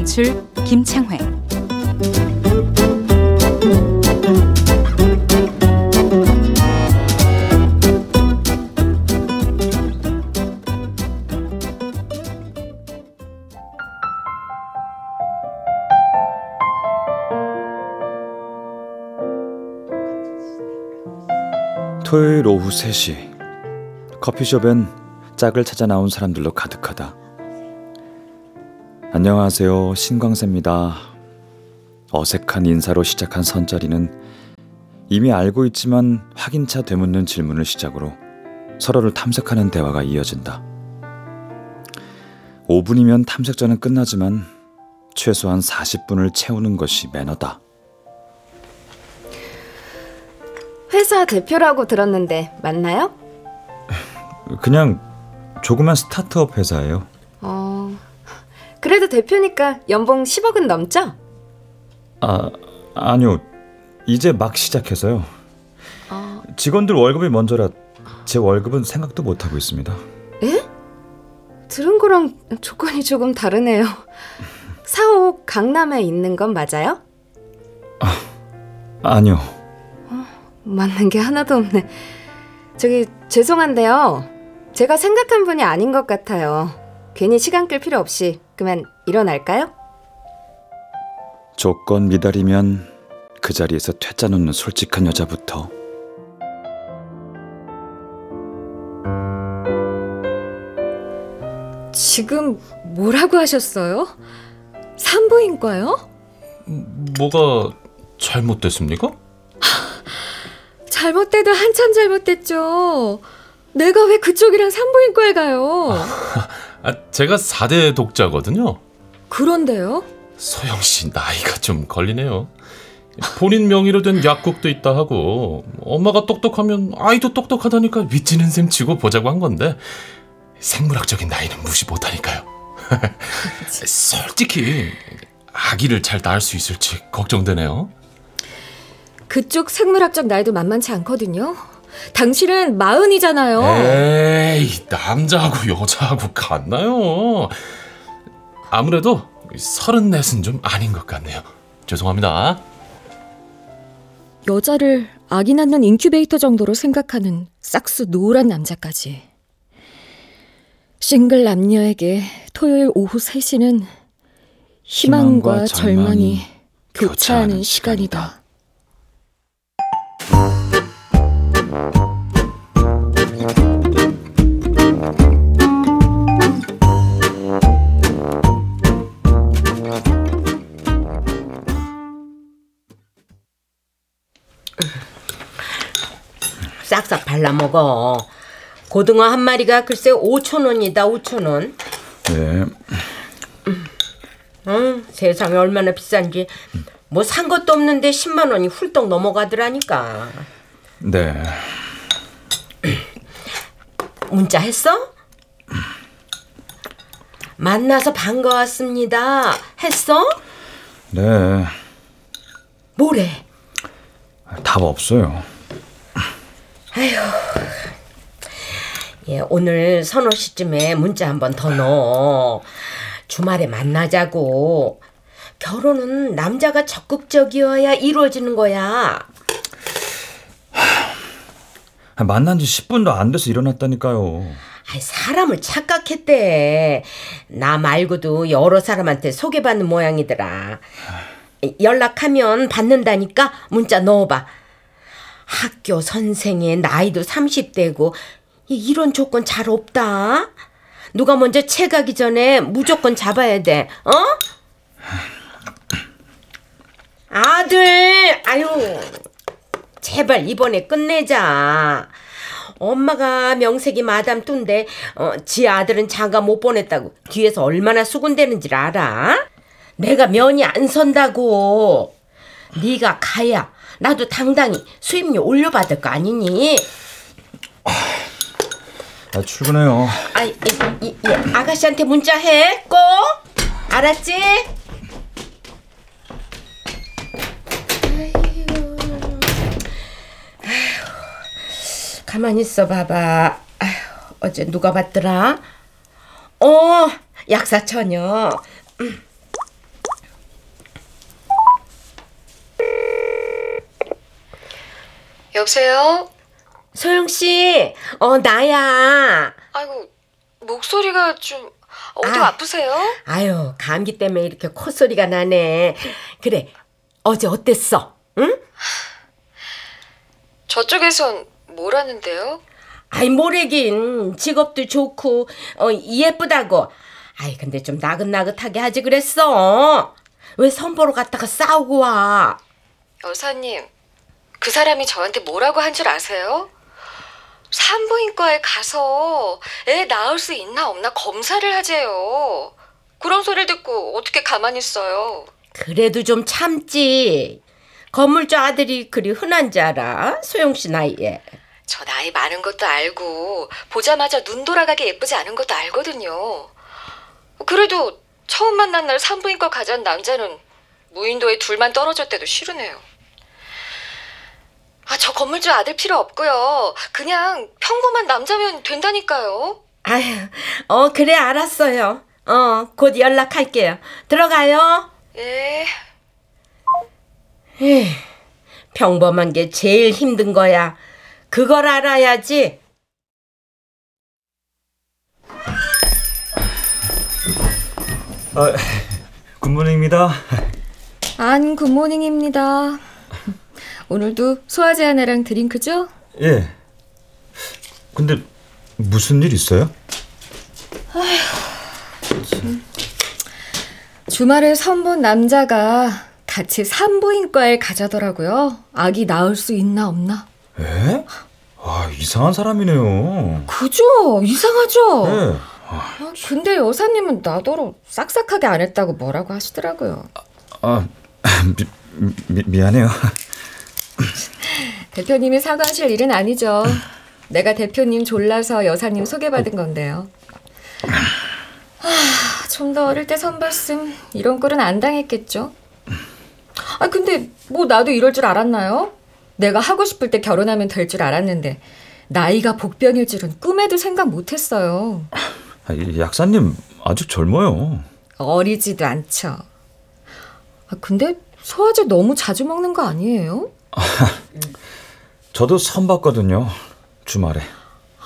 연출 김창회 토요일 오후 3시 커피숍엔 짝을 찾아 나온 사람들로 가득하다. 안녕하세요. 신광세입니다. 어색한 인사로 시작한 선자리는 이미 알고 있지만 확인차 되묻는 질문을 시작으로 서로를 탐색하는 대화가 이어진다. 5분이면 탐색전은 끝나지만 최소한 40분을 채우는 것이 매너다. 회사 대표라고 들었는데 맞나요? 그냥 조그만 스타트업 회사예요. 어. 그래도 대표니까 연봉 10억은 넘죠? 아, 아니요. 이제 막 시작해서요. 어. 직원들 월급이 먼저라 제 월급은 생각도 못 하고 있습니다. 에? 들은 거랑 조건이 조금 다르네요. 사옥 강남에 있는 건 맞아요? 아니요. 맞는 게 하나도 없네. 저기 죄송한데요. 제가 생각한 분이 아닌 것 같아요. 괜히 시간 끌 필요 없이 그만 일어날까요? 조건 미달이면 그 자리에서 퇴짜 놓는 솔직한 여자부터 지금 뭐라고 하셨어요? 산부인과요? 뭐가 잘못됐습니까? 잘못돼도 한참 잘못됐죠. 내가 왜 그쪽이랑 산부인과에 가요? 아, 제가 4대 독자거든요. 그런데요? 소영 씨 나이가 좀 걸리네요. 본인 명의로 된 약국도 있다 하고 엄마가 똑똑하면 아이도 똑똑하다니까 윗지는 셈 치고 보자고 한 건데 생물학적인 나이는 무시 못하니까요. 솔직히 아기를 잘 낳을 수 있을지 걱정되네요. 그쪽 생물학적 나이도 만만치 않거든요. 당신은 마흔이잖아요. 에이 남자하고 여자하고 같나요? 아무래도 서른넷은 좀 아닌 것 같네요. 죄송합니다. 여자를 아기 낳는 인큐베이터 정도로 생각하는 싹수 노란 남자까지. 싱글 남녀에게 토요일 오후 3시는 희망과, 희망과 절망이 교차하는 교차하는 시간이다. 싹싹 발라 먹어. 고등어 한 마리가 글쎄 5천 원이다 5천 원. 네. 응, 세상에 얼마나 비싼지 뭐 산 것도 없는데 10만 원이 훌떡 넘어가더라니까. 네. 문자 했어? 만나서 반가웠습니다. 했어? 네. 뭐래? 답 없어요. 예, 오늘 서너 시쯤에 문자 한 번 더 넣어. 주말에 만나자고. 결혼은 남자가 적극적이어야 이루어지는 거야. 만난 지 10분도 안 돼서 일어났다니까요. 아이, 사람을 착각했대. 나 말고도 여러 사람한테 소개받는 모양이더라. 연락하면 받는다니까 문자 넣어봐. 학교 선생의 나이도 30대고 이런 조건 잘 없다. 누가 먼저 채가기 전에 무조건 잡아야 돼. 어? 아들, 아유, 제발 이번에 끝내자. 엄마가 명색이 마담 뚱데 어, 지 아들은 장가 못 보냈다고 뒤에서 얼마나 수군대는지 알아? 내가 면이 안 선다고. 네가 가야 나도 당당히 수입료 올려받을 거 아니니? 아, 나 출근해요. 아, 이, 이, 이, 아가씨한테 문자해 꼭 알았지? 가만히 있어 봐봐. 어제 누가 봤더라? 어, 약사처녀. 음. 여보세요? 소영 씨, 어 나야. 아이고 목소리가 좀 어디 아. 아프세요? 아유, 감기 때문에 이렇게 콧소리가 나네. 그래, 어제 어땠어? 응? 저쪽에선 뭐라는데요? 아이 모래긴 직업도 좋고 어 예쁘다고. 아이 근데 좀 나긋나긋하게 하지 그랬어. 왜 선보러 갔다가 싸우고 와? 여사님 그 사람이 저한테 뭐라고 한 줄 아세요? 산부인과에 가서 애 낳을 수 있나 없나 검사를 하재요. 그런 소리를 듣고 어떻게 가만히 있어요? 그래도 좀 참지. 건물주 아들이 그리 흔한 줄 알아? 소영 씨 나이에. 저 나이 많은 것도 알고 보자마자 눈 돌아가게 예쁘지 않은 것도 알거든요. 그래도 처음 만난 날 산부인과 가자는 남자는 무인도에 둘만 떨어졌대도 싫으네요. 아, 저 건물주 아들 필요 없고요. 그냥 평범한 남자면 된다니까요. 아휴, 어 그래 알았어요. 어, 곧 연락할게요. 들어가요. 예. 에휴, 평범한 게 제일 힘든 거야. 그걸 알아야지. 아, good morning입니다. 안 good morning입니다. 오늘도 소화제 하나랑 드링크죠? 예. 근데 무슨 일 있어요? 주말에 선본 남자가 같이 산부인과에 가자더라고요. 아기 낳을 수 있나 없나? 에? 아, 이상한 사람이네요. 그죠? 이상하죠? 네. 아, 근데 여사님은 나더러 싹싹하게 안 했다고 뭐라고 하시더라고요. 아, 미, 미, 미안해요. 대표님이 사과하실 일은 아니죠. 내가 대표님 졸라서 여사님 소개받은 건데요. 아, 좀 더 어릴 때 선봤음 이런 꼴은 안 당했겠죠. 아 근데 뭐 나도 이럴 줄 알았나요? 내가 하고 싶을 때 결혼하면 될 줄 알았는데 나이가 복병일 줄은 꿈에도 생각 못했어요. 아, 이 약사님 아직 젊어요. 어리지도 않죠. 아, 근데 소화제 너무 자주 먹는 거 아니에요? 저도 선 봤거든요. 주말에.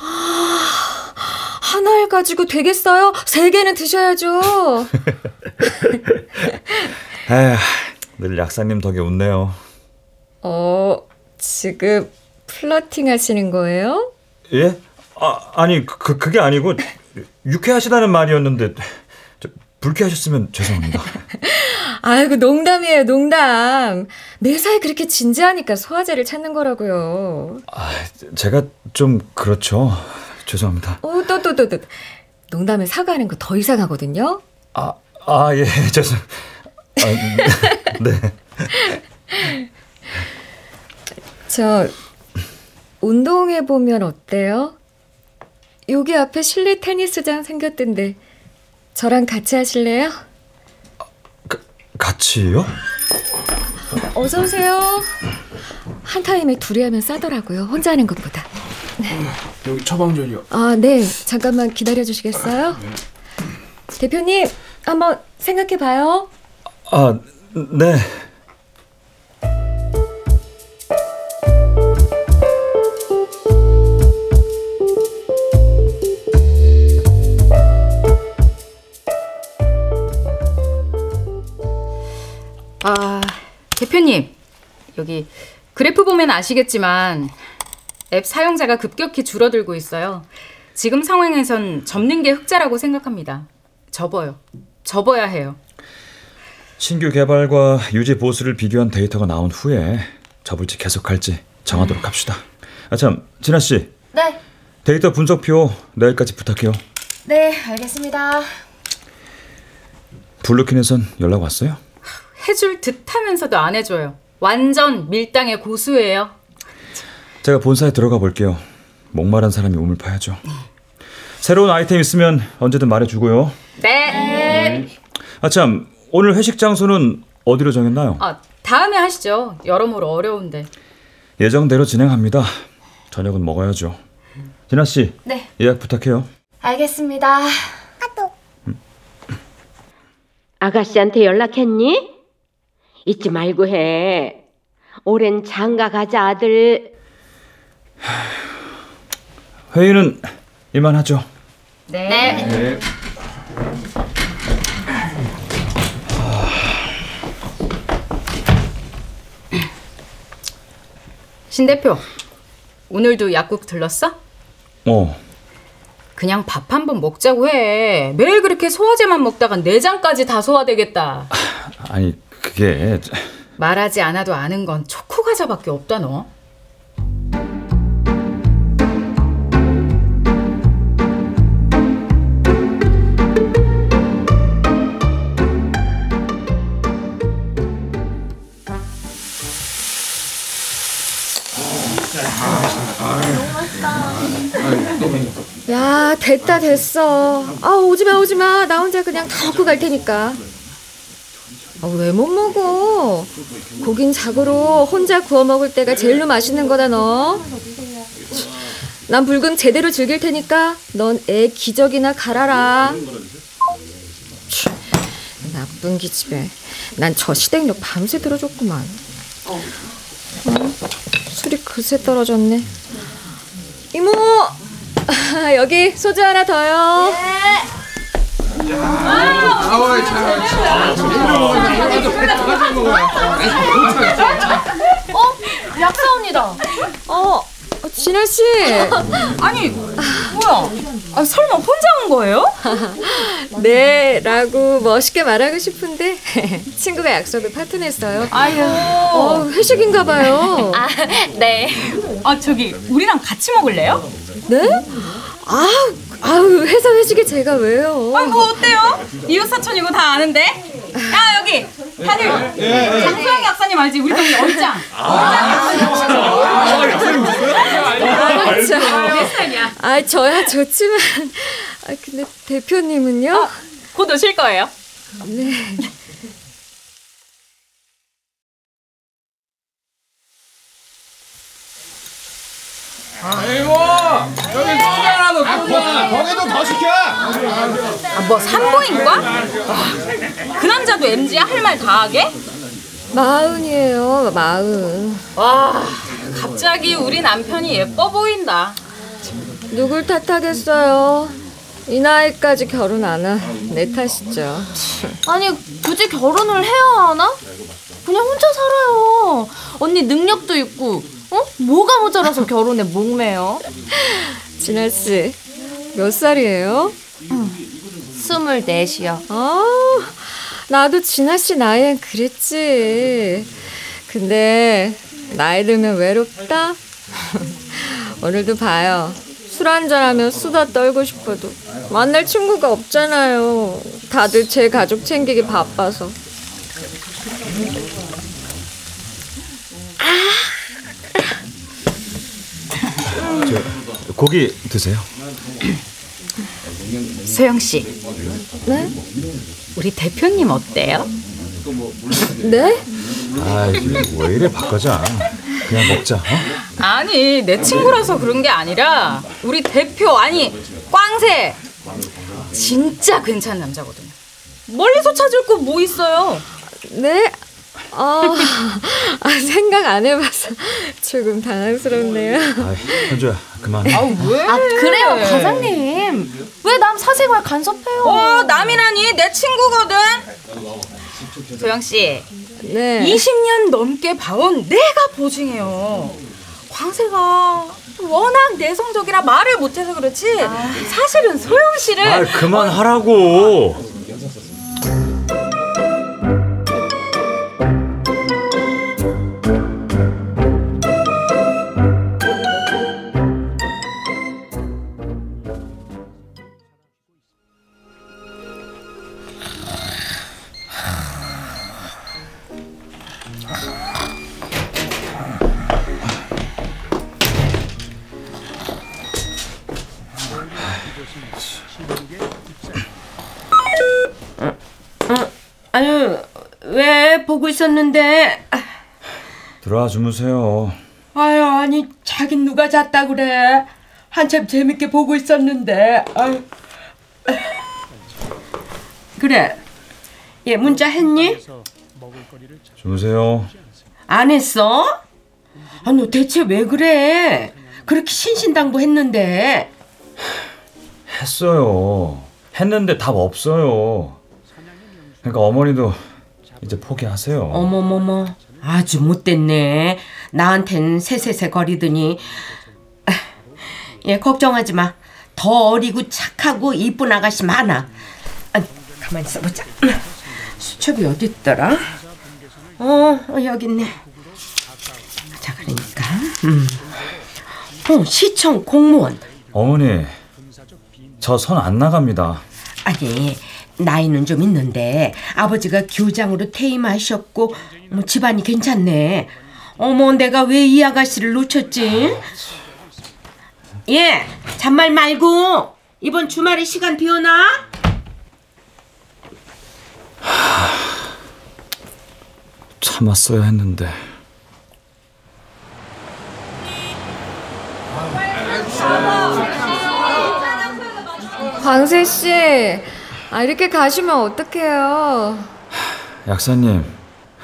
하나를 가지고 되겠어요? 세 개는 드셔야죠. 에휴, 늘 약사님 덕에 웃네요. 어, 지금 플러팅 하시는 거예요? 예? 아, 아니 그 그게 아니고 유쾌하시다는 말이었는데 저, 불쾌하셨으면 죄송합니다. 아이고, 농담이에요, 농담. 매사에 그렇게 진지하니까 소화제를 찾는 거라고요. 아, 제가 좀 그렇죠. 죄송합니다. 어, 또, 또, 또, 또. 농담에 사과하는 거 더 이상하거든요? 아, 아 예, 죄송. 아, 네. 저, 운동해보면 어때요? 여기 앞에 실내 테니스장 생겼던데, 저랑 같이 하실래요? 같이요? 어서 오세요. 한 타임에 둘이 하면 싸더라고요. 혼자 하는 것보다. 여기 처방전이요. 아, 네. 잠깐만 기다려 주시겠어요? 대표님, 한번 생각해 봐요. 아, 네. 여기 그래프 보면 아시겠지만 앱 사용자가 급격히 줄어들고 있어요. 지금 상황에선 접는 게 흑자라고 생각합니다. 접어요. 접어야 해요. 신규 개발과 유지 보수를 비교한 데이터가 나온 후에 접을지 계속할지 정하도록 합시다. 아 참, 진아 씨. 네. 데이터 분석표 내일까지 부탁해요. 네, 알겠습니다. 블루킨에선 연락 왔어요? 해줄 듯 하면서도 안 해줘요. 완전 밀당의 고수예요. 제가 본사에 들어가 볼게요. 목마른 사람이 우물 파야죠. 새로운 아이템 있으면 언제든 말해주고요. 네. 아 참, 오늘 회식 장소는 어디로 정했나요? 아, 다음에 하시죠. 여러모로 어려운데. 예정대로 진행합니다. 저녁은 먹어야죠. 진아 씨. 네. 예약 부탁해요. 알겠습니다. 아가씨한테 연락했니? 잊지 말고 해. 오랜 장가 가자 아들. 회의는 이만하죠. 네. 신 대표, 오늘도 약국 들렀어? 어. 그냥 밥 한 번 먹자고 해. 매일 그렇게 소화제만 먹다가 내장까지 다 소화되겠다. 아니 그게 말하지 않아도 아는 건 초코 과자밖에 없다 너. 야, 됐다, 됐어. 아, 오지 마, 오지 마. 나 혼자 그냥 다 먹고 갈 테니까. 아, 왜못 먹어? 고긴 자고로 혼자 구워 먹을 때가 제일로 맛있는 거다, 너. 난 불금 제대로 즐길 테니까 넌 애 기저귀나 갈아라. 치, 나쁜 기집애. 난 저 시댁력 밤새 들어줬구만. 어, 술이 그새 떨어졌네. 이모! 아, 여기 소주 하나 더요. 약사옵니다. 어, 어, 진아 씨. 아니 뭐야? 아, 설마 혼자 온 거예요? 네라고 멋있게 말하고 싶은데 친구가 약속을 파토냈어요. 아유. 어, 회식인가 봐요. 아, 네. 아 저기 우리랑 같이 먹을래요? 네? 아, 아우 회사 회식에 제가 왜요? 아 뭐 어때요? 이웃 사촌이고 다 아는데. 야 여기 다들 장소영 약사님 알지? 우리 동네 얼짱. 아, 참. 아, 저야 좋지만 아 근데 대표님은요? 곧 오실 거예요. 아 뭐 산부인과? 아, 그 남자도 MG야 할 말 다 하게? 마흔이에요, 마흔. 와 갑자기 우리 남편이 예뻐 보인다. 누굴 탓하겠어요? 이 나이까지 결혼 안 한 내 탓이죠. 아니, 굳이 결혼을 해야 하나? 그냥 혼자 살아요. 언니 능력도 있고, 어? 뭐가 모자라서 결혼에 목매요? 진아 씨, 몇 살이에요? 스물넷이요. 아, 나도 진아 씨 나이엔 그랬지. 근데 나이 들면 외롭다. 오늘도 봐요. 술 한잔하면 수다 떨고 싶어도 만날 친구가 없잖아요. 다들 제 가족 챙기기 바빠서. 고기 드세요. 소영 씨, 네? 우리 대표님 어때요? 네? 아 왜 이래 바꿔자. 그냥 먹자. 어? 아니 내 친구라서 그런 게 아니라 우리 대표 아니 꽝새 진짜 괜찮은 남자거든요. 멀리서 찾을 거 뭐 있어요? 네? 어, 아, 생각 안 해봐서 조금 당황스럽네요. 아, 현주야 그만. 아 왜? 아, 그래요, 과장님. 왜 남 사생활 간섭해요? 어 남이라니 내 친구거든. 소영 씨, 네. 20년 넘게 봐온 내가 보증해요. 광세가 워낙 내성적이라 말을 못해서 그렇지 사실은 소영 씨를 아 그만하라고. 보고 있었는데? 들어와 주무세요. 아유 아니 자긴 누가 잤다 그래 한참 재밌게 보고 있었는데 아유. 그래 얘 문자 했니? 주무세요. 안 했어? 아 너 대체 왜 그래 그렇게 신신당부 했는데 했어요. 했는데 답 없어요. 그러니까 어머니도 이제 포기하세요. 어머머머. 아주 못됐네. 나한텐 새새새 거리더니. 아, 얘 걱정하지 마 더 어리고 착하고 이쁜 아가씨 많아. 아, 가만히 있어보자. 수첩이 어디 있더라? 어, 어 여기 있네. 자 그러니까. 음. 어 시청 공무원. 어머니, 저 선 안 나갑니다. 아니 나이는 좀 있는데 아버지가 교장으로 퇴임하셨고 뭐 집안이 괜찮네. 어머 내가 왜 이 아가씨를 놓쳤지? 예 잔말 말고 이번 주말에 시간 비어나? 참았어야 했는데. 광세 씨, 아 이렇게 가시면 어떡해요? 약사님,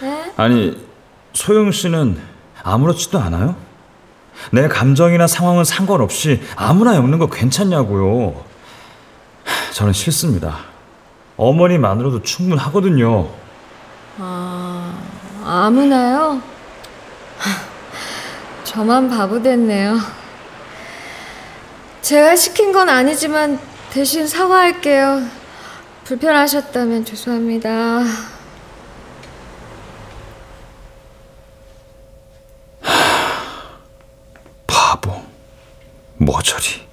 네? 아니 소영 씨는 아무렇지도 않아요? 내 감정이나 상황은 상관없이 아무나 엮는 거 괜찮냐고요. 저는 싫습니다. 어머니만으로도 충분하거든요. 아, 아무나요? 하, 저만 바보 됐네요. 제가 시킨 건 아니지만 대신 사과할게요. 불편하셨다면 죄송합니다. 바보. 모조리.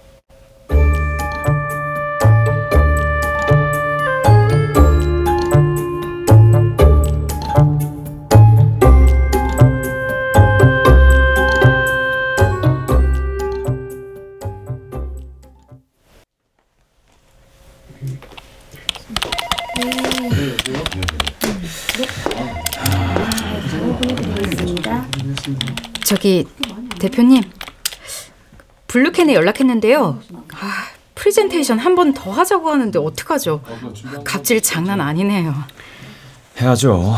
저기 대표님 블루캔에 연락했는데요. 아, 프레젠테이션 한 번 더 하자고 하는데 어떡하죠? 갑질 장난 아니네요. 해야죠.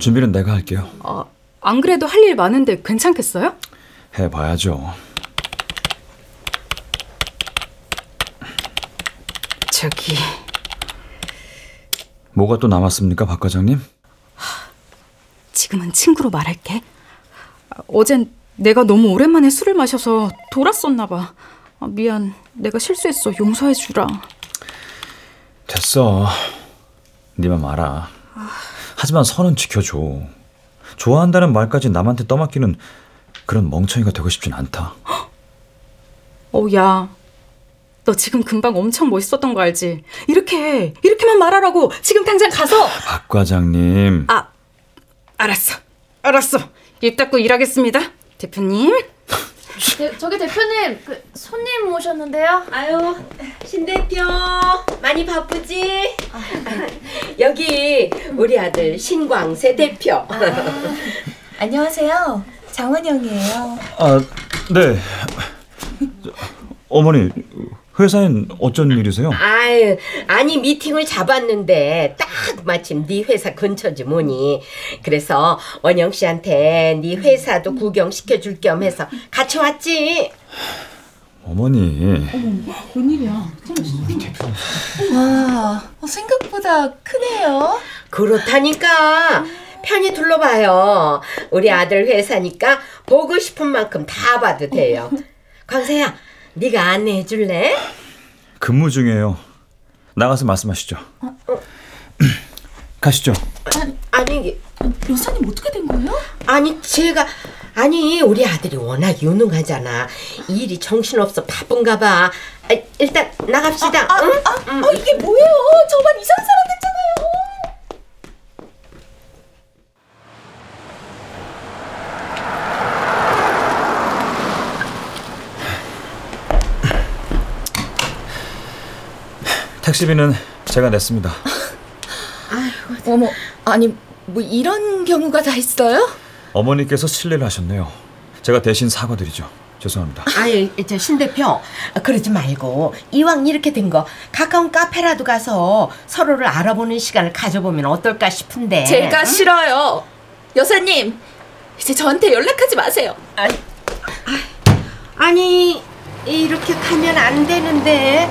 준비는 내가 할게요. 아, 안 그래도 할 일 많은데 괜찮겠어요? 해봐야죠. 저기 뭐가 또 남았습니까, 박 과장님? 지금은 친구로 말할게. 아, 어젠 내가 너무 오랜만에 술을 마셔서 돌았었나 봐. 아, 미안. 내가 실수했어. 용서해 주라. 됐어. 네맘 알아. 하지만 선은 지켜줘. 좋아한다는 말까지 남한테 떠맡기는 그런 멍청이가 되고 싶진 않다. 어, 야. 너 지금 금방 엄청 멋있었던 거 알지? 이렇게 이렇게만 말하라고. 지금 당장 가서. 박 과장님. 아, 알았어. 알았어. 입 닫고 일하겠습니다. 대표님. 네, 저기 대표님 그 손님 오셨는데요. 아유 신 대표 많이 바쁘지? 여기 우리 아들 신광세 대표. 안녕하세요. 장원영이에요. 아, 네. 저, 어머니, 회사엔 어쩐 일이세요? 아유, 아니 미팅을 잡았는데 딱 마침 네 회사 근처지 뭐니. 그래서 원영 씨한테 네 회사도 구경시켜 줄 겸 해서 같이 왔지. 어머니. 와, 어, 생각보다 크네요. 그렇다니까. 편히 둘러봐요. 우리 아들 회사니까 보고 싶은 만큼 다 봐도 돼요. 광세야, 네가 안내해 줄래? 근무 중이에요. 나가서 말씀하시죠. 가시죠. 아니, 여사님 어떻게 된 거예요? 아니 제가 아니 우리 아들이 워낙 유능하잖아. 일이 정신없어 바쁜가 봐. 아, 일단 나갑시다. 응? 아, 어, 이게 뭐예요? 저만 이상한 사람 됐잖아요. 택시비는 제가 냈습니다. 어머, 아니 뭐 이런 경우가 다 있어요? 어머니께서 실례를 하셨네요. 제가 대신 사과드리죠. 죄송합니다. 아유, 저신 대표 그러지 말고 이왕 이렇게 된 거 가까운 카페라도 가서 서로를 알아보는 시간을 가져보면 어떨까 싶은데. 제가 응? 싫어요. 여사님, 이제 저한테 연락하지 마세요. 아니, 아니 이렇게 가면 안 되는데.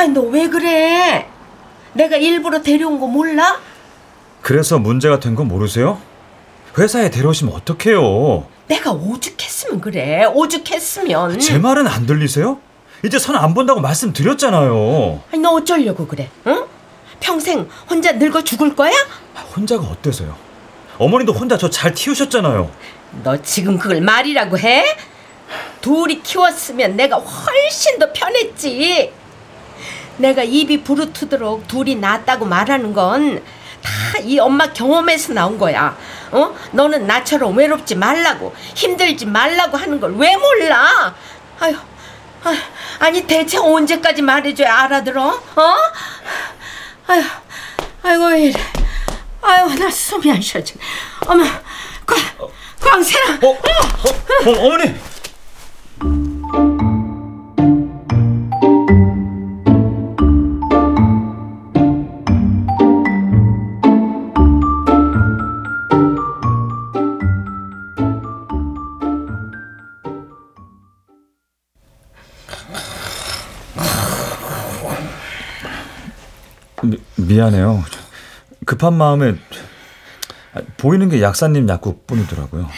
아니 너 왜 그래? 내가 일부러 데려온 거 몰라? 그래서 문제가 된건 모르세요? 회사에 데려오시면 어떡해요? 내가 오죽했으면 그래. 오죽했으면. 제 말은 안 들리세요? 이제 선 안 본다고 말씀드렸잖아요. 아니 너 어쩌려고 그래? 응? 평생 혼자 늙어 죽을 거야? 혼자가 어때서요? 어머니도 혼자 저 잘 키우셨잖아요. 너 지금 그걸 말이라고 해? 둘이 키웠으면 내가 훨씬 더 편했지. 내가 입이 부르트도록 둘이 낫다고 말하는 건 다 이 엄마 경험에서 나온 거야. 어? 너는 나처럼 외롭지 말라고 힘들지 말라고 하는 걸 왜 몰라? 아유, 아, 아니 대체 언제까지 말해줘야 알아들어? 어? 아유, 아이고 왜 이래. 아유 나 숨이 안 쉬어져. 어머, 광, 광세라. 어? 어? 어 어머니! 미, 미안해요. 급한 마음에 보이는 게 약사님 약국뿐이더라고요.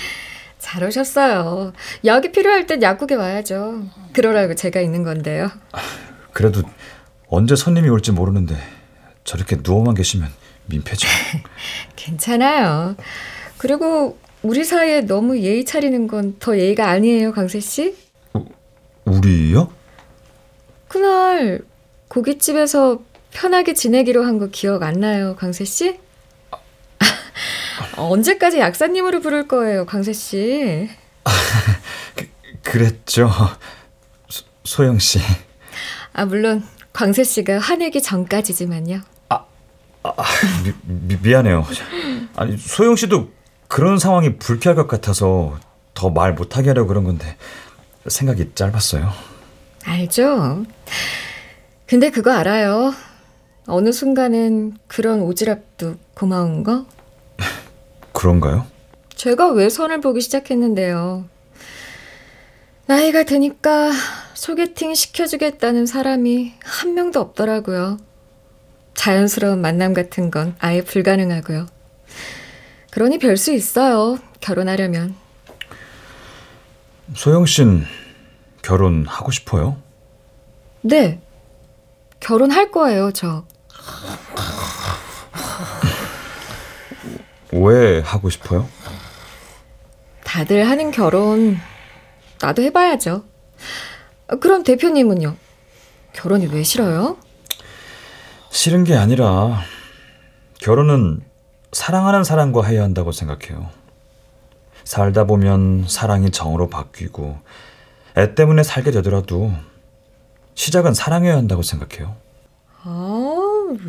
잘 오셨어요. 약이 필요할 땐 약국에 와야죠. 그러라고 제가 있는 건데요. 그래도 언제 손님이 올지 모르는데 저렇게 누워만 계시면 민폐죠. 괜찮아요. 그리고 우리 사이에 너무 예의 차리는 건 더 예의가 아니에요, 강세 씨? 우리요? 그날 고깃집에서 편하게 지내기로 한 거 기억 안 나요, 강세 씨? 언제까지 약사님으로 부를 거예요, 강세 씨? 그랬죠. 소, 소영 씨. 아 물론 광세 씨가 화내기 전까지지만요. 미, 미, 미 안해요. 아니 소영 씨도 그런 상황이 불쾌할 것 같아서 더 말 못하게 하려고 그런 건데 생각이 짧았어요. 알죠. 근데 그거 알아요. 어느 순간은 그런 오지랖도 고마운 거? 그런가요? 제가 왜 선을 보기 시작했는데요. 나이가 드니까 소개팅 시켜주겠다는 사람이 한 명도 없더라고요. 자연스러운 만남 같은 건 아예 불가능하고요. 그러니 별 수 있어요. 결혼하려면. 소영 씨는 결혼하고 싶어요? 네. 결혼할 거예요, 저. 왜 하고 싶어요? 다들 하는 결혼 나도 해봐야죠. 아, 그럼 대표님은요? 결혼이 왜 싫어요? 싫은 게 아니라 결혼은 사랑하는 사람과 해야 한다고 생각해요. 살다 보면 사랑이 정으로 바뀌고 애 때문에 살게 되더라도 시작은 사랑해야 한다고 생각해요. 아,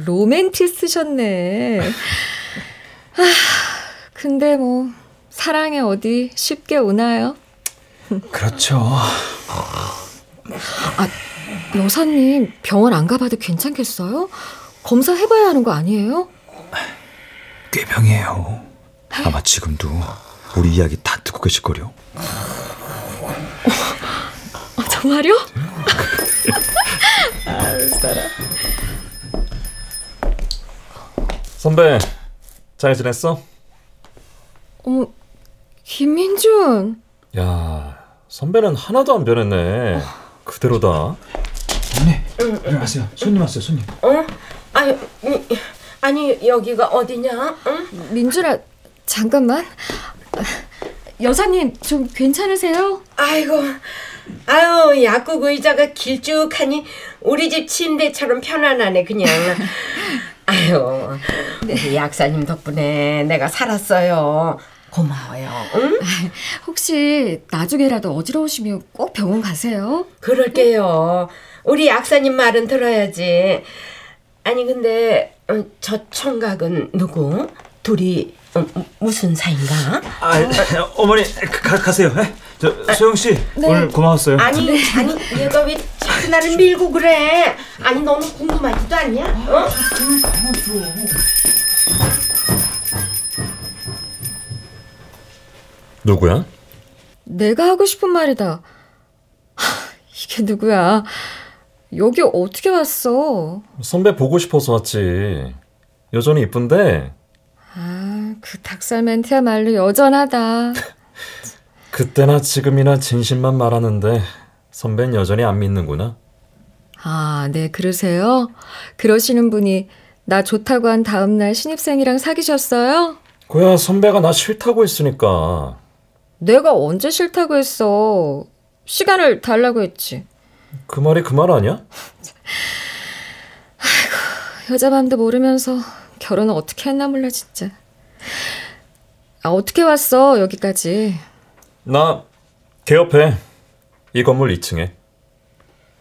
로맨티스셨네. 아, 근데 뭐 사랑에 어디 쉽게 오나요? 그렇죠. 여사님 병원 안 가봐도 괜찮겠어요? 검사 해봐야 하는 거 아니에요? 꾀병이에요. 아마 지금도 우리 이야기 다 듣고 계실 거요. 아, 정말요? 선배, 잘 지냈어? 어머, 김민준. 야, 선배는 하나도 안 변했네. 그대로다. 어머니, 일어나세요. 손님 왔어요, 손님. 어? 아니, 음, 아니 여기가 어디냐? 응? 민준아, 잠깐만. 여사님 좀 괜찮으세요? 아이고, 아유 약국 의자가 길쭉하니 우리 집 침대처럼 편안하네 그냥. 아유, 우리 약사님 덕분에 내가 살았어요. 고마워요. 응? 혹시 나중에라도 어지러우시면 꼭 병원 가세요. 그럴게요. 우리 약사님 말은 들어야지. 아니 근데 어, 저 총각은 누구? 둘이 무슨 사인가? 아, 아, 어머니 가, 가세요. 예? 저 소영 씨 오늘 고마웠어요. 아니 아니 얘가 왜 자꾸 나를 밀고 그래? 아니 너는 궁금하지도 않냐? 어? 누구야? 내가 하고 싶은 말이다. 하, 이게 누구야? 여기 어떻게 왔어? 선배 보고 싶어서 왔지. 여전히 이쁜데 아, 그 닭살 멘트야말로 여전하다. 그때나 지금이나 진심만 말하는데 선배는 여전히 안 믿는구나. 아, 네, 그러세요? 그러시는 분이 나 좋다고 한 다음날 신입생이랑 사귀셨어요? 고야 선배가 나 싫다고 했으니까 내가 언제 싫다고 했어? 시간을 달라고 했지. 그 말이 그 말 아니야? 여자 맘도 모르면서 결혼을 어떻게 했나 몰라 진짜. 아, 어떻게 왔어 여기까지? 나 개업해. 이 건물 2층에.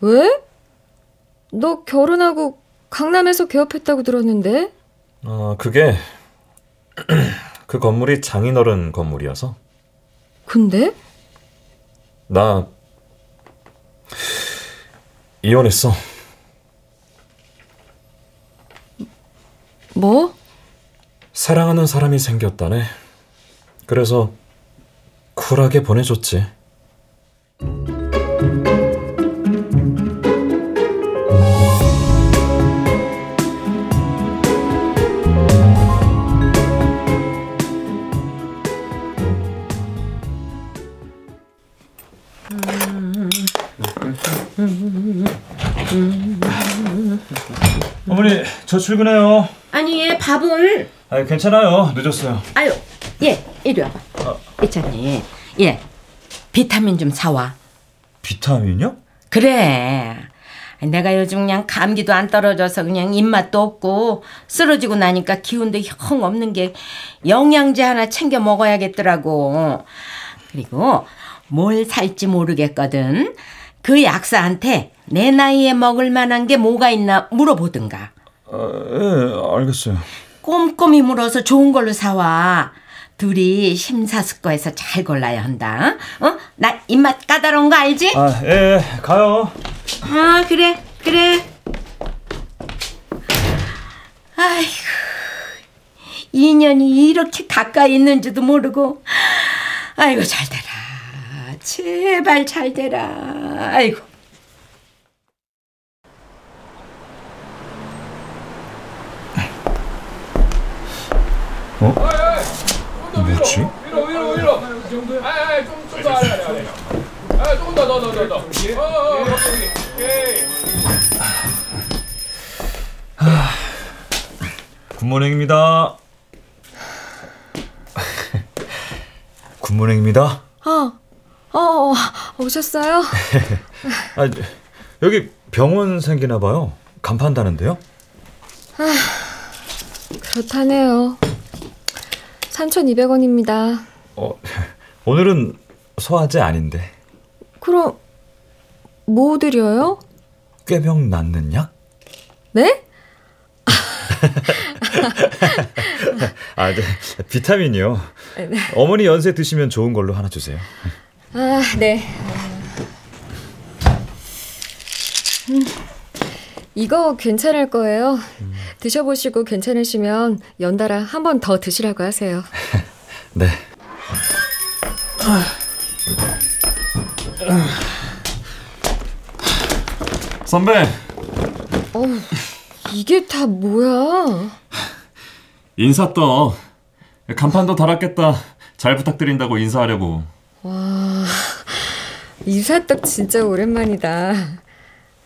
왜? 너 결혼하고 강남에서 개업했다고 들었는데? 아 그게 그 건물이 장인어른 건물이어서 근데? 나 이혼했어. 뭐? 사랑하는 사람이 생겼다네. 그래서 쿨하게 보내줬지. 어머니 저 출근해요. 아니 얘 밥을 아 괜찮아요. 늦었어요. 아유 얘 이리 와봐. 있잖니 얘 비타민 좀 사와. 비타민요? 그래. 내가 요즘 그냥 감기도 안 떨어져서 그냥 입맛도 없고 쓰러지고 나니까 기운도 형 없는 게 영양제 하나 챙겨 먹어야겠더라고. 그리고 뭘 살지 모르겠거든. 그 약사한테 내 나이에 먹을 만한 게 뭐가 있나 물어보든가. 아, 예 알겠어요. 꼼꼼히 물어서 좋은 걸로 사와. 둘이 심사숙고해서 잘 골라야 한다. 어? 나 입맛 까다로운 거 알지? 아 예, 예 가요. 아 그래 그래 아이고 인연이 이렇게 가까이 있는 지도 모르고 아이고 잘 되라 제발 잘 되라 아이고 good morning입니다. good morning입니다. 어, 어, 오셨어요? 아 여기 병원 생기나 봐요. 간판 다는데요? 그렇다네요. 3,200원입니다. 어 오늘은 소화제 아닌데 그럼 뭐 드려요? 꾀병 낫는 약? 네? 아, 네. 비타민이요. 어머니 연세 드시면 좋은 걸로 하나 주세요. 아, 네. 음, 이거 괜찮을 거예요. 드셔보시고 괜찮으시면 연달아 한 번 더 드시라고 하세요. 네. 선배 이게 다 뭐야? 인사 떠. 간판도 달았겠다. 잘 부탁드린다고 인사하려고. 와, 이사떡 진짜 오랜만이다.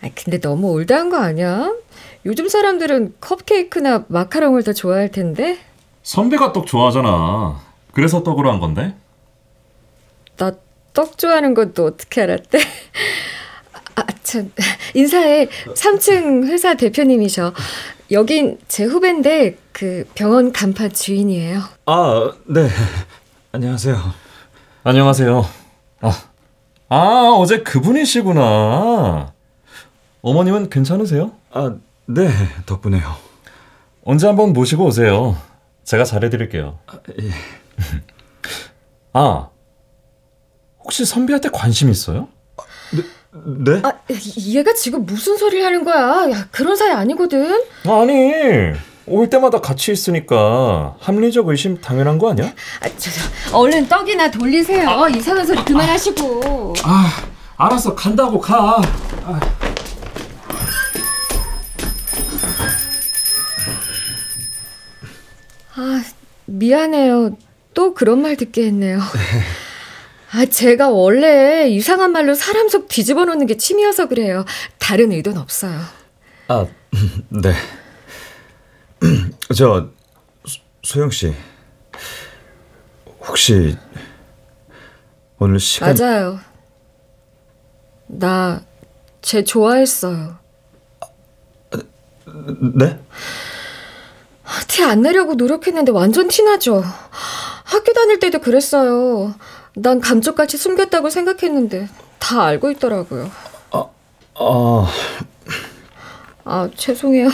아, 근데 너무 올드한 거 아니야? 요즘 사람들은 컵케이크나 마카롱을 더 좋아할 텐데. 선배가 떡 좋아하잖아. 그래서 떡으로 한 건데. 나 떡 좋아하는 것도 어떻게 알았대? 아, 참. 인사해. 3층 회사 대표님이셔. 여긴 제 후배인데 그 병원 간판 주인이에요. 아, 네. 안녕하세요. 안녕하세요. 아, 아 어제 그분이시구나. 어머님은 괜찮으세요? 아, 네. 덕분에요. 언제 한번 모시고 오세요. 제가 잘해드릴게요. 아, 혹시 선비한테 관심 있어요? 네? 아, 얘가 지금 무슨 소리를 하는 거야? 야, 그런 사이 아니거든. 아니, 올 때마다 같이 있으니까 합리적 의심 당연한 거 아니야? 아, 저, 저, 얼른 떡이나 돌리세요. 이상한 소리 그만하시고. 아, 알았어. 간다고 가. 아, 미안해요. 또 그런 말 듣게 했네요. 아, 제가 원래 이상한 말로 사람 속 뒤집어 놓는 게 취미여서 그래요. 다른 의도는 없어요. 아, 네. 저 소- 소영 씨 혹시 오늘 시간 맞아요. 나 쟤 좋아했어요. 네? 티 안 내려고 노력했는데 완전 티나죠. 학교 다닐 때도 그랬어요. 난 감쪽같이 숨겼다고 생각했는데 다 알고 있더라고요. 아, 아, 죄송해요.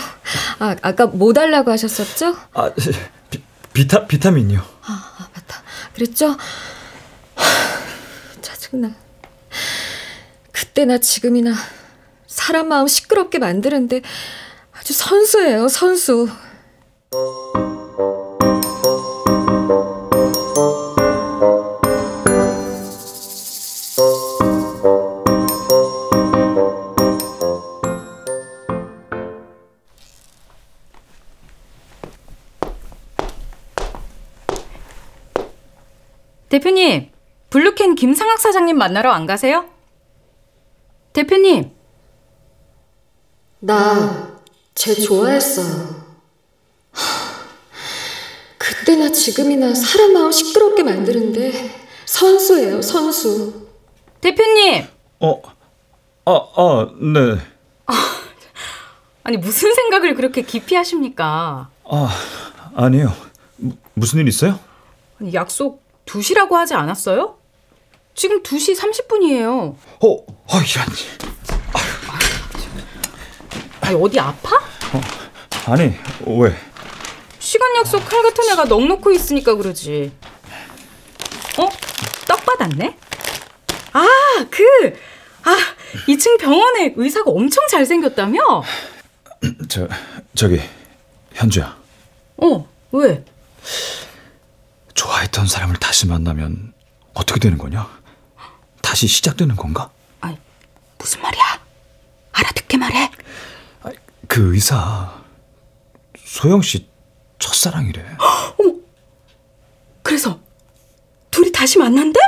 아, 아까 뭐 달라고 하셨었죠? 아 비, 비타 비타민이요. 그랬죠? 하, 짜증나. 그때나 지금이나 사람 마음 시끄럽게 만드는데 아주 선수예요, 선수. 대표님, 블루캔 김상학 사장님 만나러 안 가세요? 대표님, 나 쟤 좋아했어요. 하, 그때나 지금이나 사람 마음 시끄럽게 만드는데 선수예요, 선수. 대표님. 어, 아, 아, 네. 아니 무슨 생각을 그렇게 깊이 하십니까? 아, 아니요. 무, 무슨 일 있어요? 아니, 약속 2시라고 하지 않았어요? 지금 2시 30분이에요. 어, 어, 이런. 아니 어디 아파? 아니, 왜? 시간 약속 칼 같은 애가 넋 놓고 있으니까 그러지. 어? 떡 받았네? 아, 그! 아, 2층 병원에 의사가 엄청 잘생겼다며? 저, 저기, 현주야. 어, 왜? 좋아했던 사람을 다시 만나면 어떻게 되는 거냐? 다시 시작되는 건가? 아니, 무슨 말이야? 알아듣게 말해. 그 의사, 소영 씨 첫사랑이래. 그래서 둘이 다시 만난대?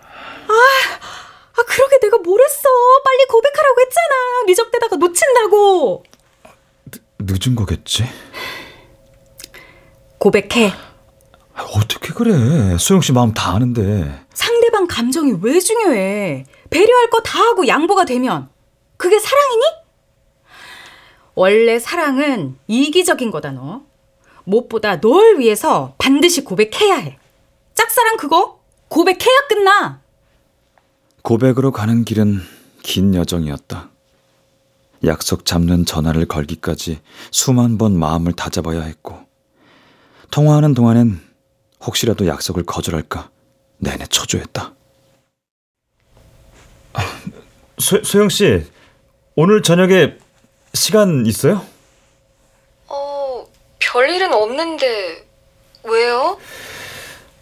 아, 아 그러게 내가 뭘 했어? 빨리 고백하라고 했잖아. 미적대다가 놓친다고. 늦은 거겠지? 고백해. 아, 어떻게 그래? 소영 씨 마음 다 아는데. 상대방 감정이 왜 중요해? 배려할 거 다 하고 양보가 되면 그게 사랑이니? 원래 사랑은 이기적인 거다 너. 무엇보다 널 위해서 반드시 고백해야 해. 짝사랑 그거 고백해야 끝나. 고백으로 가는 길은 긴 여정이었다. 약속 잡는 전화를 걸기까지 수만 번 마음을 다잡아야 했고, 통화하는 동안엔 혹시라도 약속을 거절할까 내내 초조했다. 아, 소, 소영 씨, 오늘 저녁에 시간 있어요? 어, 별일은 없는데 왜요?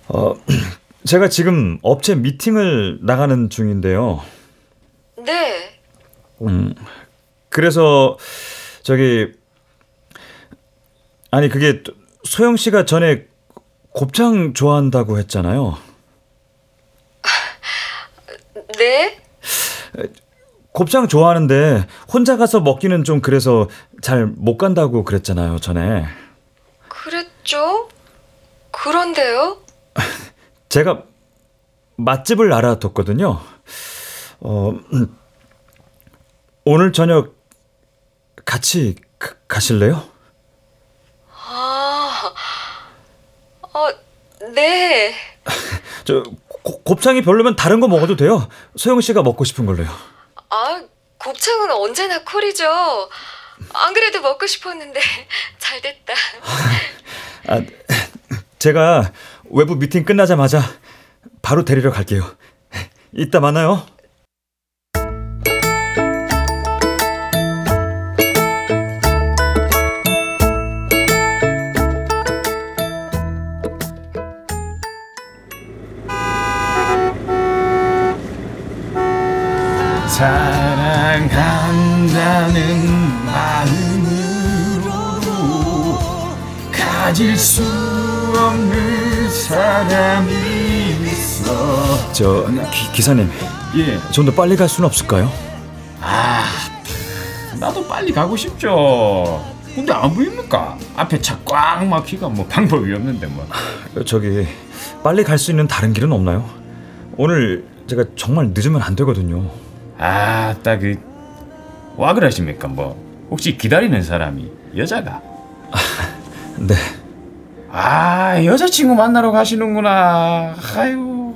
어, 제가 지금 업체 미팅을 나가는 중인데요. 네. 음, 그래서 저기 아니 그게 또 소영 씨가 전에 곱창 좋아한다고 했잖아요. 네? 곱창 좋아하는데 혼자 가서 먹기는 좀 그래서 잘 못 간다고 그랬잖아요, 전에. 그랬죠? 그런데요? 제가 맛집을 알아뒀거든요. 어, 음, 오늘 저녁 같이 가, 가실래요? 아, 어, 네. 저 고- 곱창이 별로면 다른 거 먹어도 돼요. 소영 씨가 먹고 싶은 걸로요. 아, 곱창은 언제나 콜이죠. 안 그래도 먹고 싶었는데 잘 됐다. 아, 제가 외부 미팅 끝나자마자 바로 데리러 갈게요. 이따 만나요. 사랑한다는 마음으로도 가질 수 없는 사람이 있어. 저 기, 기사님, 예. 좀 더 빨리 갈 수는 없을까요? 아, 나도 빨리 가고 싶죠. 근데 안 보입니까? 앞에 차 꽉 막히가 뭐 방법이 없는데 뭐. 저기 빨리 갈 수 있는 다른 길은 없나요? 오늘 제가 정말 늦으면 안 되거든요. 아, 딱그 와 그러십니까? 뭐 혹시 기다리는 사람이 여자가? 네. 아, 여자친구 만나러 가시는구나. 아유,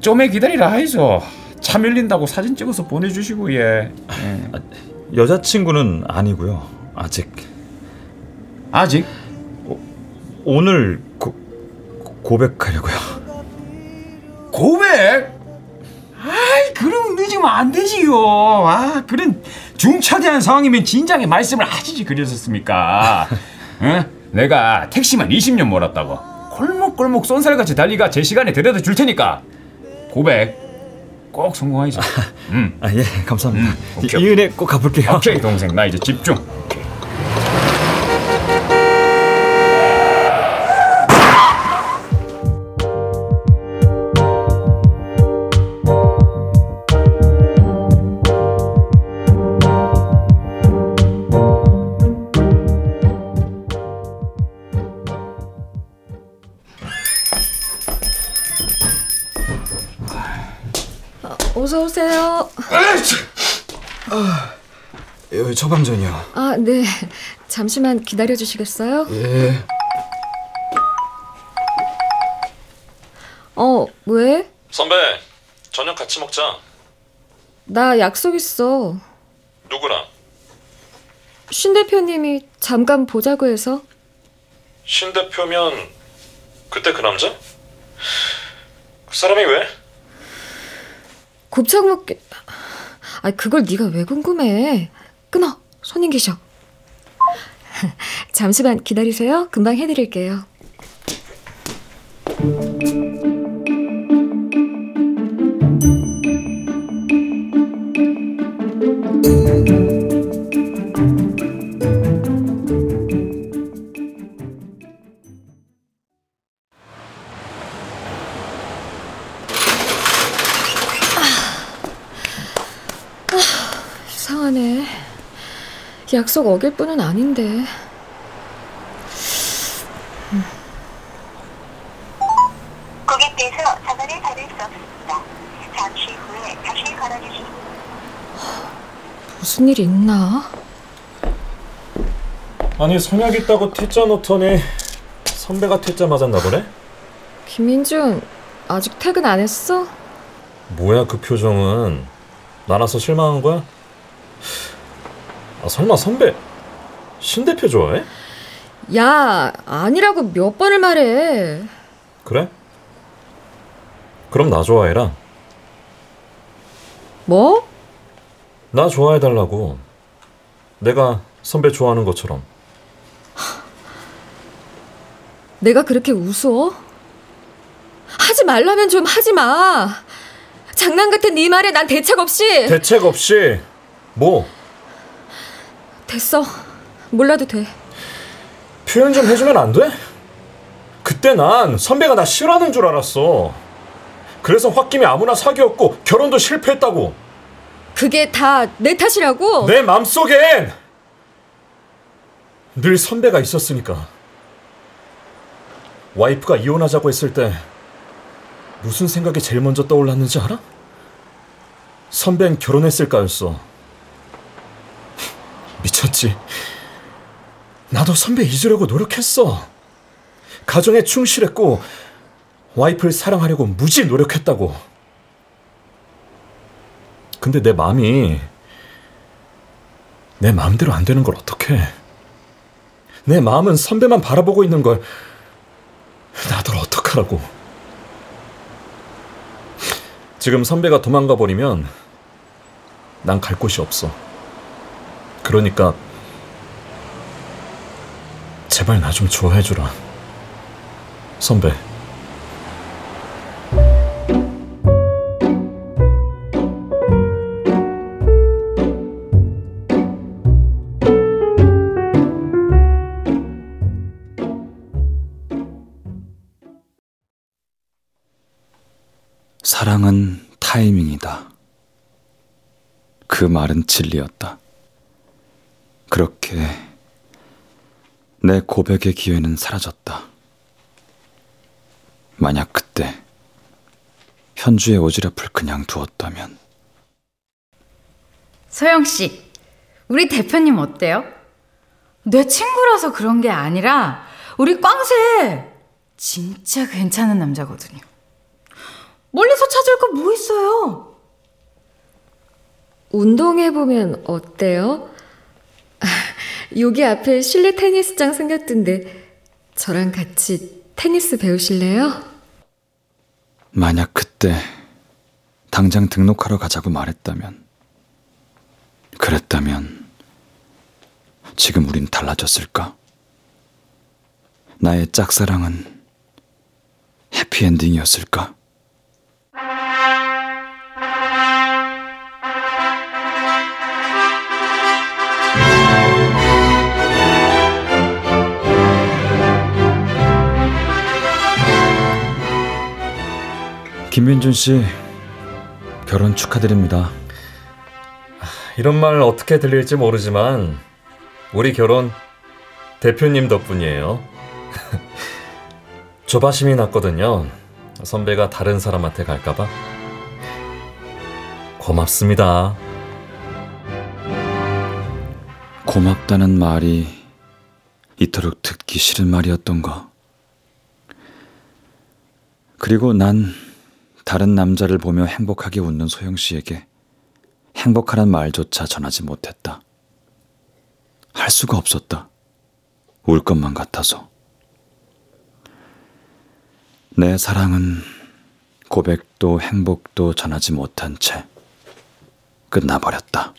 좀에 기다리라 하이소. 차 밀린다고 사진 찍어서 보내주시고 예. 예. 여자친구는 아니고요. 아직 아직? 오늘 고, 고백하려고요. 고백? 아이, 그러면 늦으면 안 되지요. 아, 그런 중차대한 상황이면 진작에 말씀을 하시지 그랬었습니까? 응? 내가 택시만 20년 몰았다고. 골목골목 쏜살같이 달리가 제 시간에 데려다 줄 테니까 고백 꼭 성공하이소. 응. 아 예, 감사합니다. 음, 이, 오케이. 이 은혜 꼭 갚을게요. 오케이 동생 나 이제 집중. 어서 오세요. 예, 처방전이요. 아, 네. 잠시만 기다려 주시겠어요? 예. 어, 왜? 선배, 저녁 같이 먹자. 나 약속 있어. 누구랑? 신 대표님이 잠깐 보자고 해서. 신 대표면 그때 그 남자? 그 사람이 왜? 곱창 먹게. 아, 그걸 네가 왜 궁금해? 끊어. 손님 계셔. 잠시만 기다리세요. 금방 해드릴게요. 약속 어길 뿐은 아닌데. 고객께서 전화를 받을 수 없습니다. 잠시 후에 다시 걸어주시 무슨 일 있나? 아니 선약 있다고 퇴짜 놓더니 선배가 퇴짜 맞았나 보네? 김민준, 아직 퇴근 안 했어? 뭐야 그 표정은 나라서 실망한 거야? 아 설마 선배 신 대표 좋아해? 야, 아니라고 몇 번을 말해. 그래? 그럼 나 좋아해라 뭐? 나 좋아해달라고 내가 선배 좋아하는 것처럼 내가 그렇게 웃어? 하지 말라면 좀 하지 마. 장난 같은 네 말에 난 대책 없이. 대책 없이 뭐 됐어. 몰라도 돼. 표현 좀 해주면 안 돼? 그때 난 선배가 나 싫어하는 줄 알았어 그래서 홧김에 아무나 사귀었고 결혼도 실패했다고 그게 다 내 탓이라고? 내 맘속엔 늘 선배가 있었으니까. 와이프가 이혼하자고 했을 때 무슨 생각이 제일 먼저 떠올랐는지 알아? 선배는 결혼했을까였어. 미쳤지. 나도 선배 잊으려고 노력했어. 가정에 충실했고 와이프를 사랑하려고 무지 노력했다고. 근데 내 마음이 내 마음대로 안 되는 걸 어떡해. 내 마음은 선배만 바라보고 있는 걸 나들 어떡하라고. 지금 선배가 도망가 버리면 난 갈 곳이 없어. 그러니까 제발 나 좀 좋아해 주라. 선배. 사랑은 타이밍이다. 그 말은 진리였다. 그렇게 내 고백의 기회는 사라졌다. 만약 그때 현주의 오지랖을 그냥 두었다면 서영 씨, 우리 대표님 어때요? 내 친구라서 그런 게 아니라 우리 꽝새 진짜 괜찮은 남자거든요. 멀리서 찾을 거 뭐 있어요? 운동해보면 어때요? 아, 여기 앞에 실내 테니스장 생겼던데 저랑 같이 테니스 배우실래요? 만약 그때 당장 등록하러 가자고 말했다면 그랬다면 지금 우린 달라졌을까? 나의 짝사랑은 해피엔딩이었을까? 김민준 씨 결혼 축하드립니다. 이런 말 어떻게 들릴지 모르지만 우리 결혼 대표님 덕분이에요. 조바심이 났거든요. 선배가 다른 사람한테 갈까봐. 고맙습니다. 고맙다는 말이 이토록 듣기 싫은 말이었던가. 그리고 난 다른 남자를 보며 행복하게 웃는 소영 씨에게 행복하란 말조차 전하지 못했다. 할 수가 없었다. 울 것만 같아서. 내 사랑은 고백도 행복도 전하지 못한 채 끝나버렸다.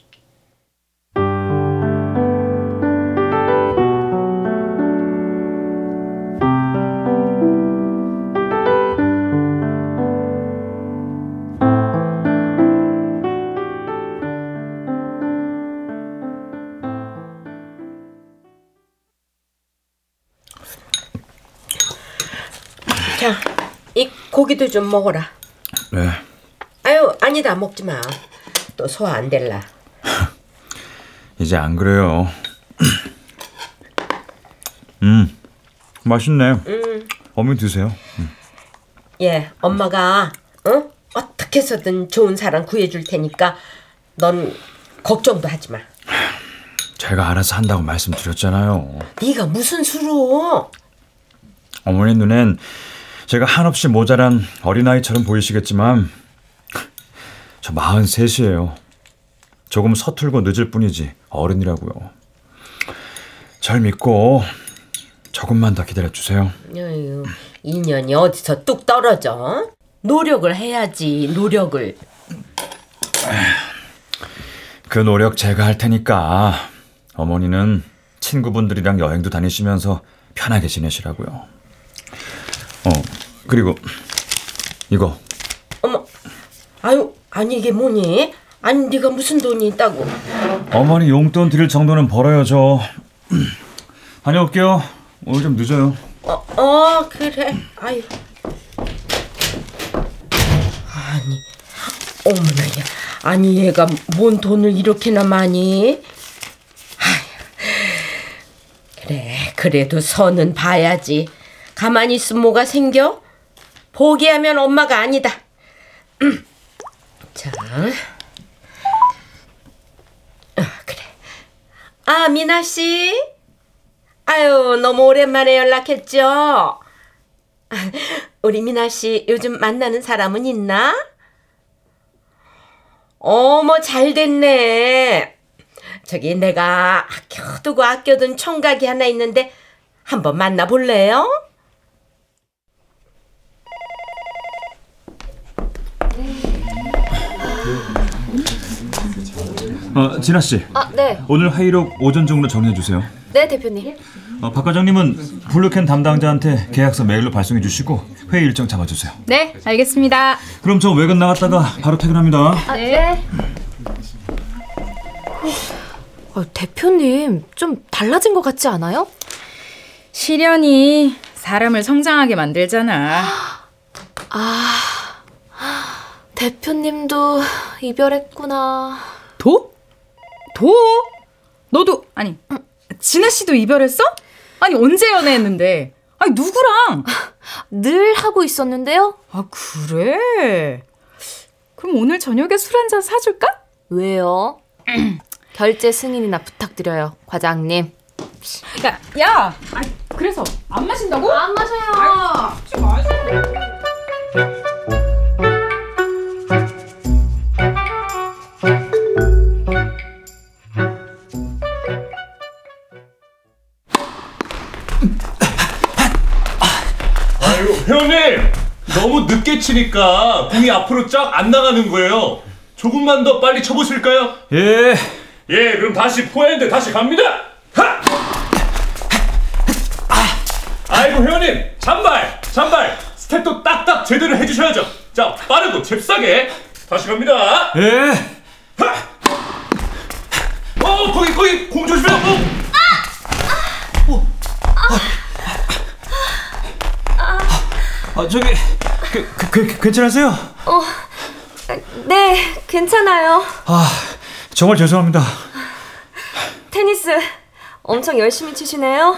자, 이 고기도 좀 먹어라. 네. 아유, 아니다, 먹지 마. 또 소화 안 될라. 이제 안 그래요. 음, 맛있네. 어머니 드세요. 예, 엄마가 어? 어떻게 해서든 좋은 사람 구해줄 테니까 넌 걱정도 하지 마. 제가 알아서 한다고 말씀드렸잖아요. 네가 무슨 수로? 어머니 눈엔 제가 한없이 모자란 어린아이처럼 보이시겠지만 저 43이에요. 조금 서툴고 늦을 뿐이지 어른이라고요. 절 믿고 조금만 더 기다려 주세요. 어휴, 인연이 어디서 뚝 떨어져? 노력을 해야지, 노력을. 그 노력 제가 할 테니까 어머니는 친구분들이랑 여행도 다니시면서 편하게 지내시라고요. 어, 그리고 이거 어머, 아유, 아니 이게 뭐니? 아니 네가 무슨 돈이 있다고? 어머니 용돈 드릴 정도는 벌어야죠. 다녀올게요. 오늘 좀 늦어요. 어, 어 그래. 아유. 아니, 어머나야. 아니 얘가 뭔 돈을 이렇게나 많이? 그래, 그래도 선은 봐야지. 가만히 있으면 뭐가 생겨? 포기하면 엄마가 아니다. 음. 자, 아, 그래. 아, 미나 씨. 아유, 너무 오랜만에 연락했죠? 우리 미나 씨 요즘 만나는 사람은 있나? 어머, 잘 됐네. 저기 내가 아껴두고 아껴둔 청각이 하나 있는데 한번 만나볼래요? 진아 씨. 아, 네. 오늘 회의록 오전 중으로 정리해 주세요. 네, 대표님. 어, 박 과장님은 블루캔 담당자한테 계약서 메일로 발송해 주시고 회의 일정 잡아 주세요. 네, 알겠습니다. 그럼 저 외근 나갔다가 바로 퇴근합니다. 아, 네. 어, 대표님, 좀 달라진 것 같지 않아요? 시련이 사람을 성장하게 만들잖아. 아, 대표님도 이별했구나. 도? 도? 너도 아니 진아 씨도 이별했어? 아니 언제 연애했는데? 아니 누구랑? 늘 하고 있었는데요. 아 그래? 그럼 오늘 저녁에 술 한 잔 사줄까? 왜요? 결제 승인이나 부탁드려요, 과장님. 야, 야, 아 그래서 안 마신다고? 안 마셔요. 아이고 너무 늦게 치니까 공이 앞으로 쫙 안 나가는 거예요. 조금만 더 빨리 쳐보실까요? 예. 예, 그럼 다시 포핸드 다시 갑니다. 하! 아이고 회원님 잔발 잔발 스텝도 딱딱 제대로 해주셔야죠. 자 빠르고 잽싸게 다시 갑니다. 예. 어 거기 거기 공 조심해. 어. 아 저기 그, 그, 그, 괜찮으세요? 어, 네, 괜찮아요. 아 정말 죄송합니다. 테니스 엄청 열심히 치시네요.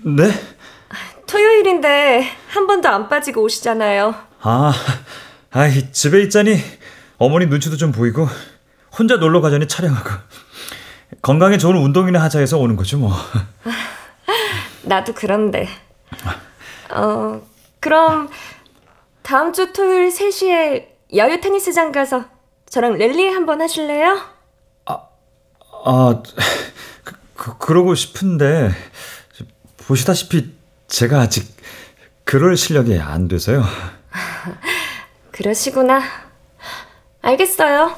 네? 토요일인데 한 번도 안 빠지고 오시잖아요. 아, 아이 집에 있자니 어머니 눈치도 좀 보이고 혼자 놀러 가자니 촬영하고 건강에 좋은 운동이나 하자 해서 오는 거죠 뭐. 나도 그런데. 어, 그럼 다음 주 토요일 3시에 야유 테니스장 가서 저랑 랠리 한번 하실래요? 아, 그, 그, 그러고 싶은데 보시다시피 제가 아직 그럴 실력이 안 돼서요. 그러시구나. 알겠어요.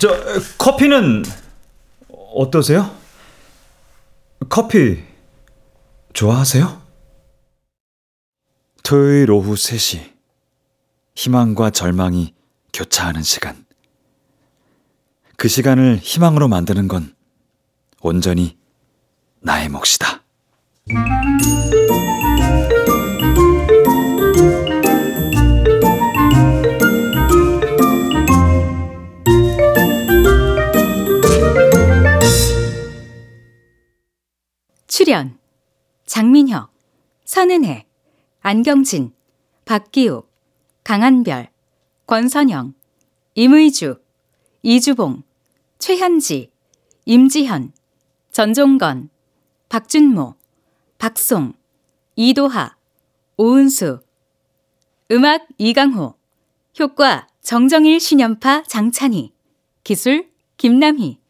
저 커피는 어떠세요? 커피 좋아하세요? 토요일 오후 3시. 희망과 절망이 교차하는 시간. 그 시간을 희망으로 만드는 건 온전히 나의 몫이다. 출연 장민혁, 선은혜, 안경진, 박기욱, 강한별, 권선영, 임의주, 이주봉, 최현지, 임지현, 전종건, 박준모, 박송, 이도하, 오은수, 음악 이강호, 효과 정정일 신연파 장찬희, 기술 김남희.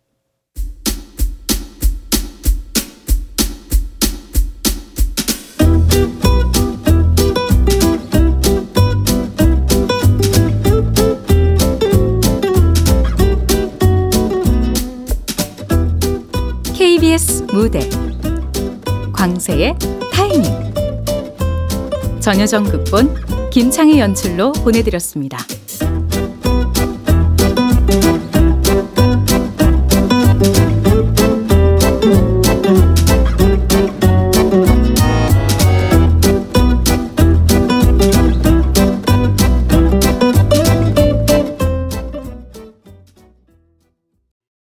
무대 광세의 타이밍 전효정 극본 김창희 연출로 보내드렸습니다.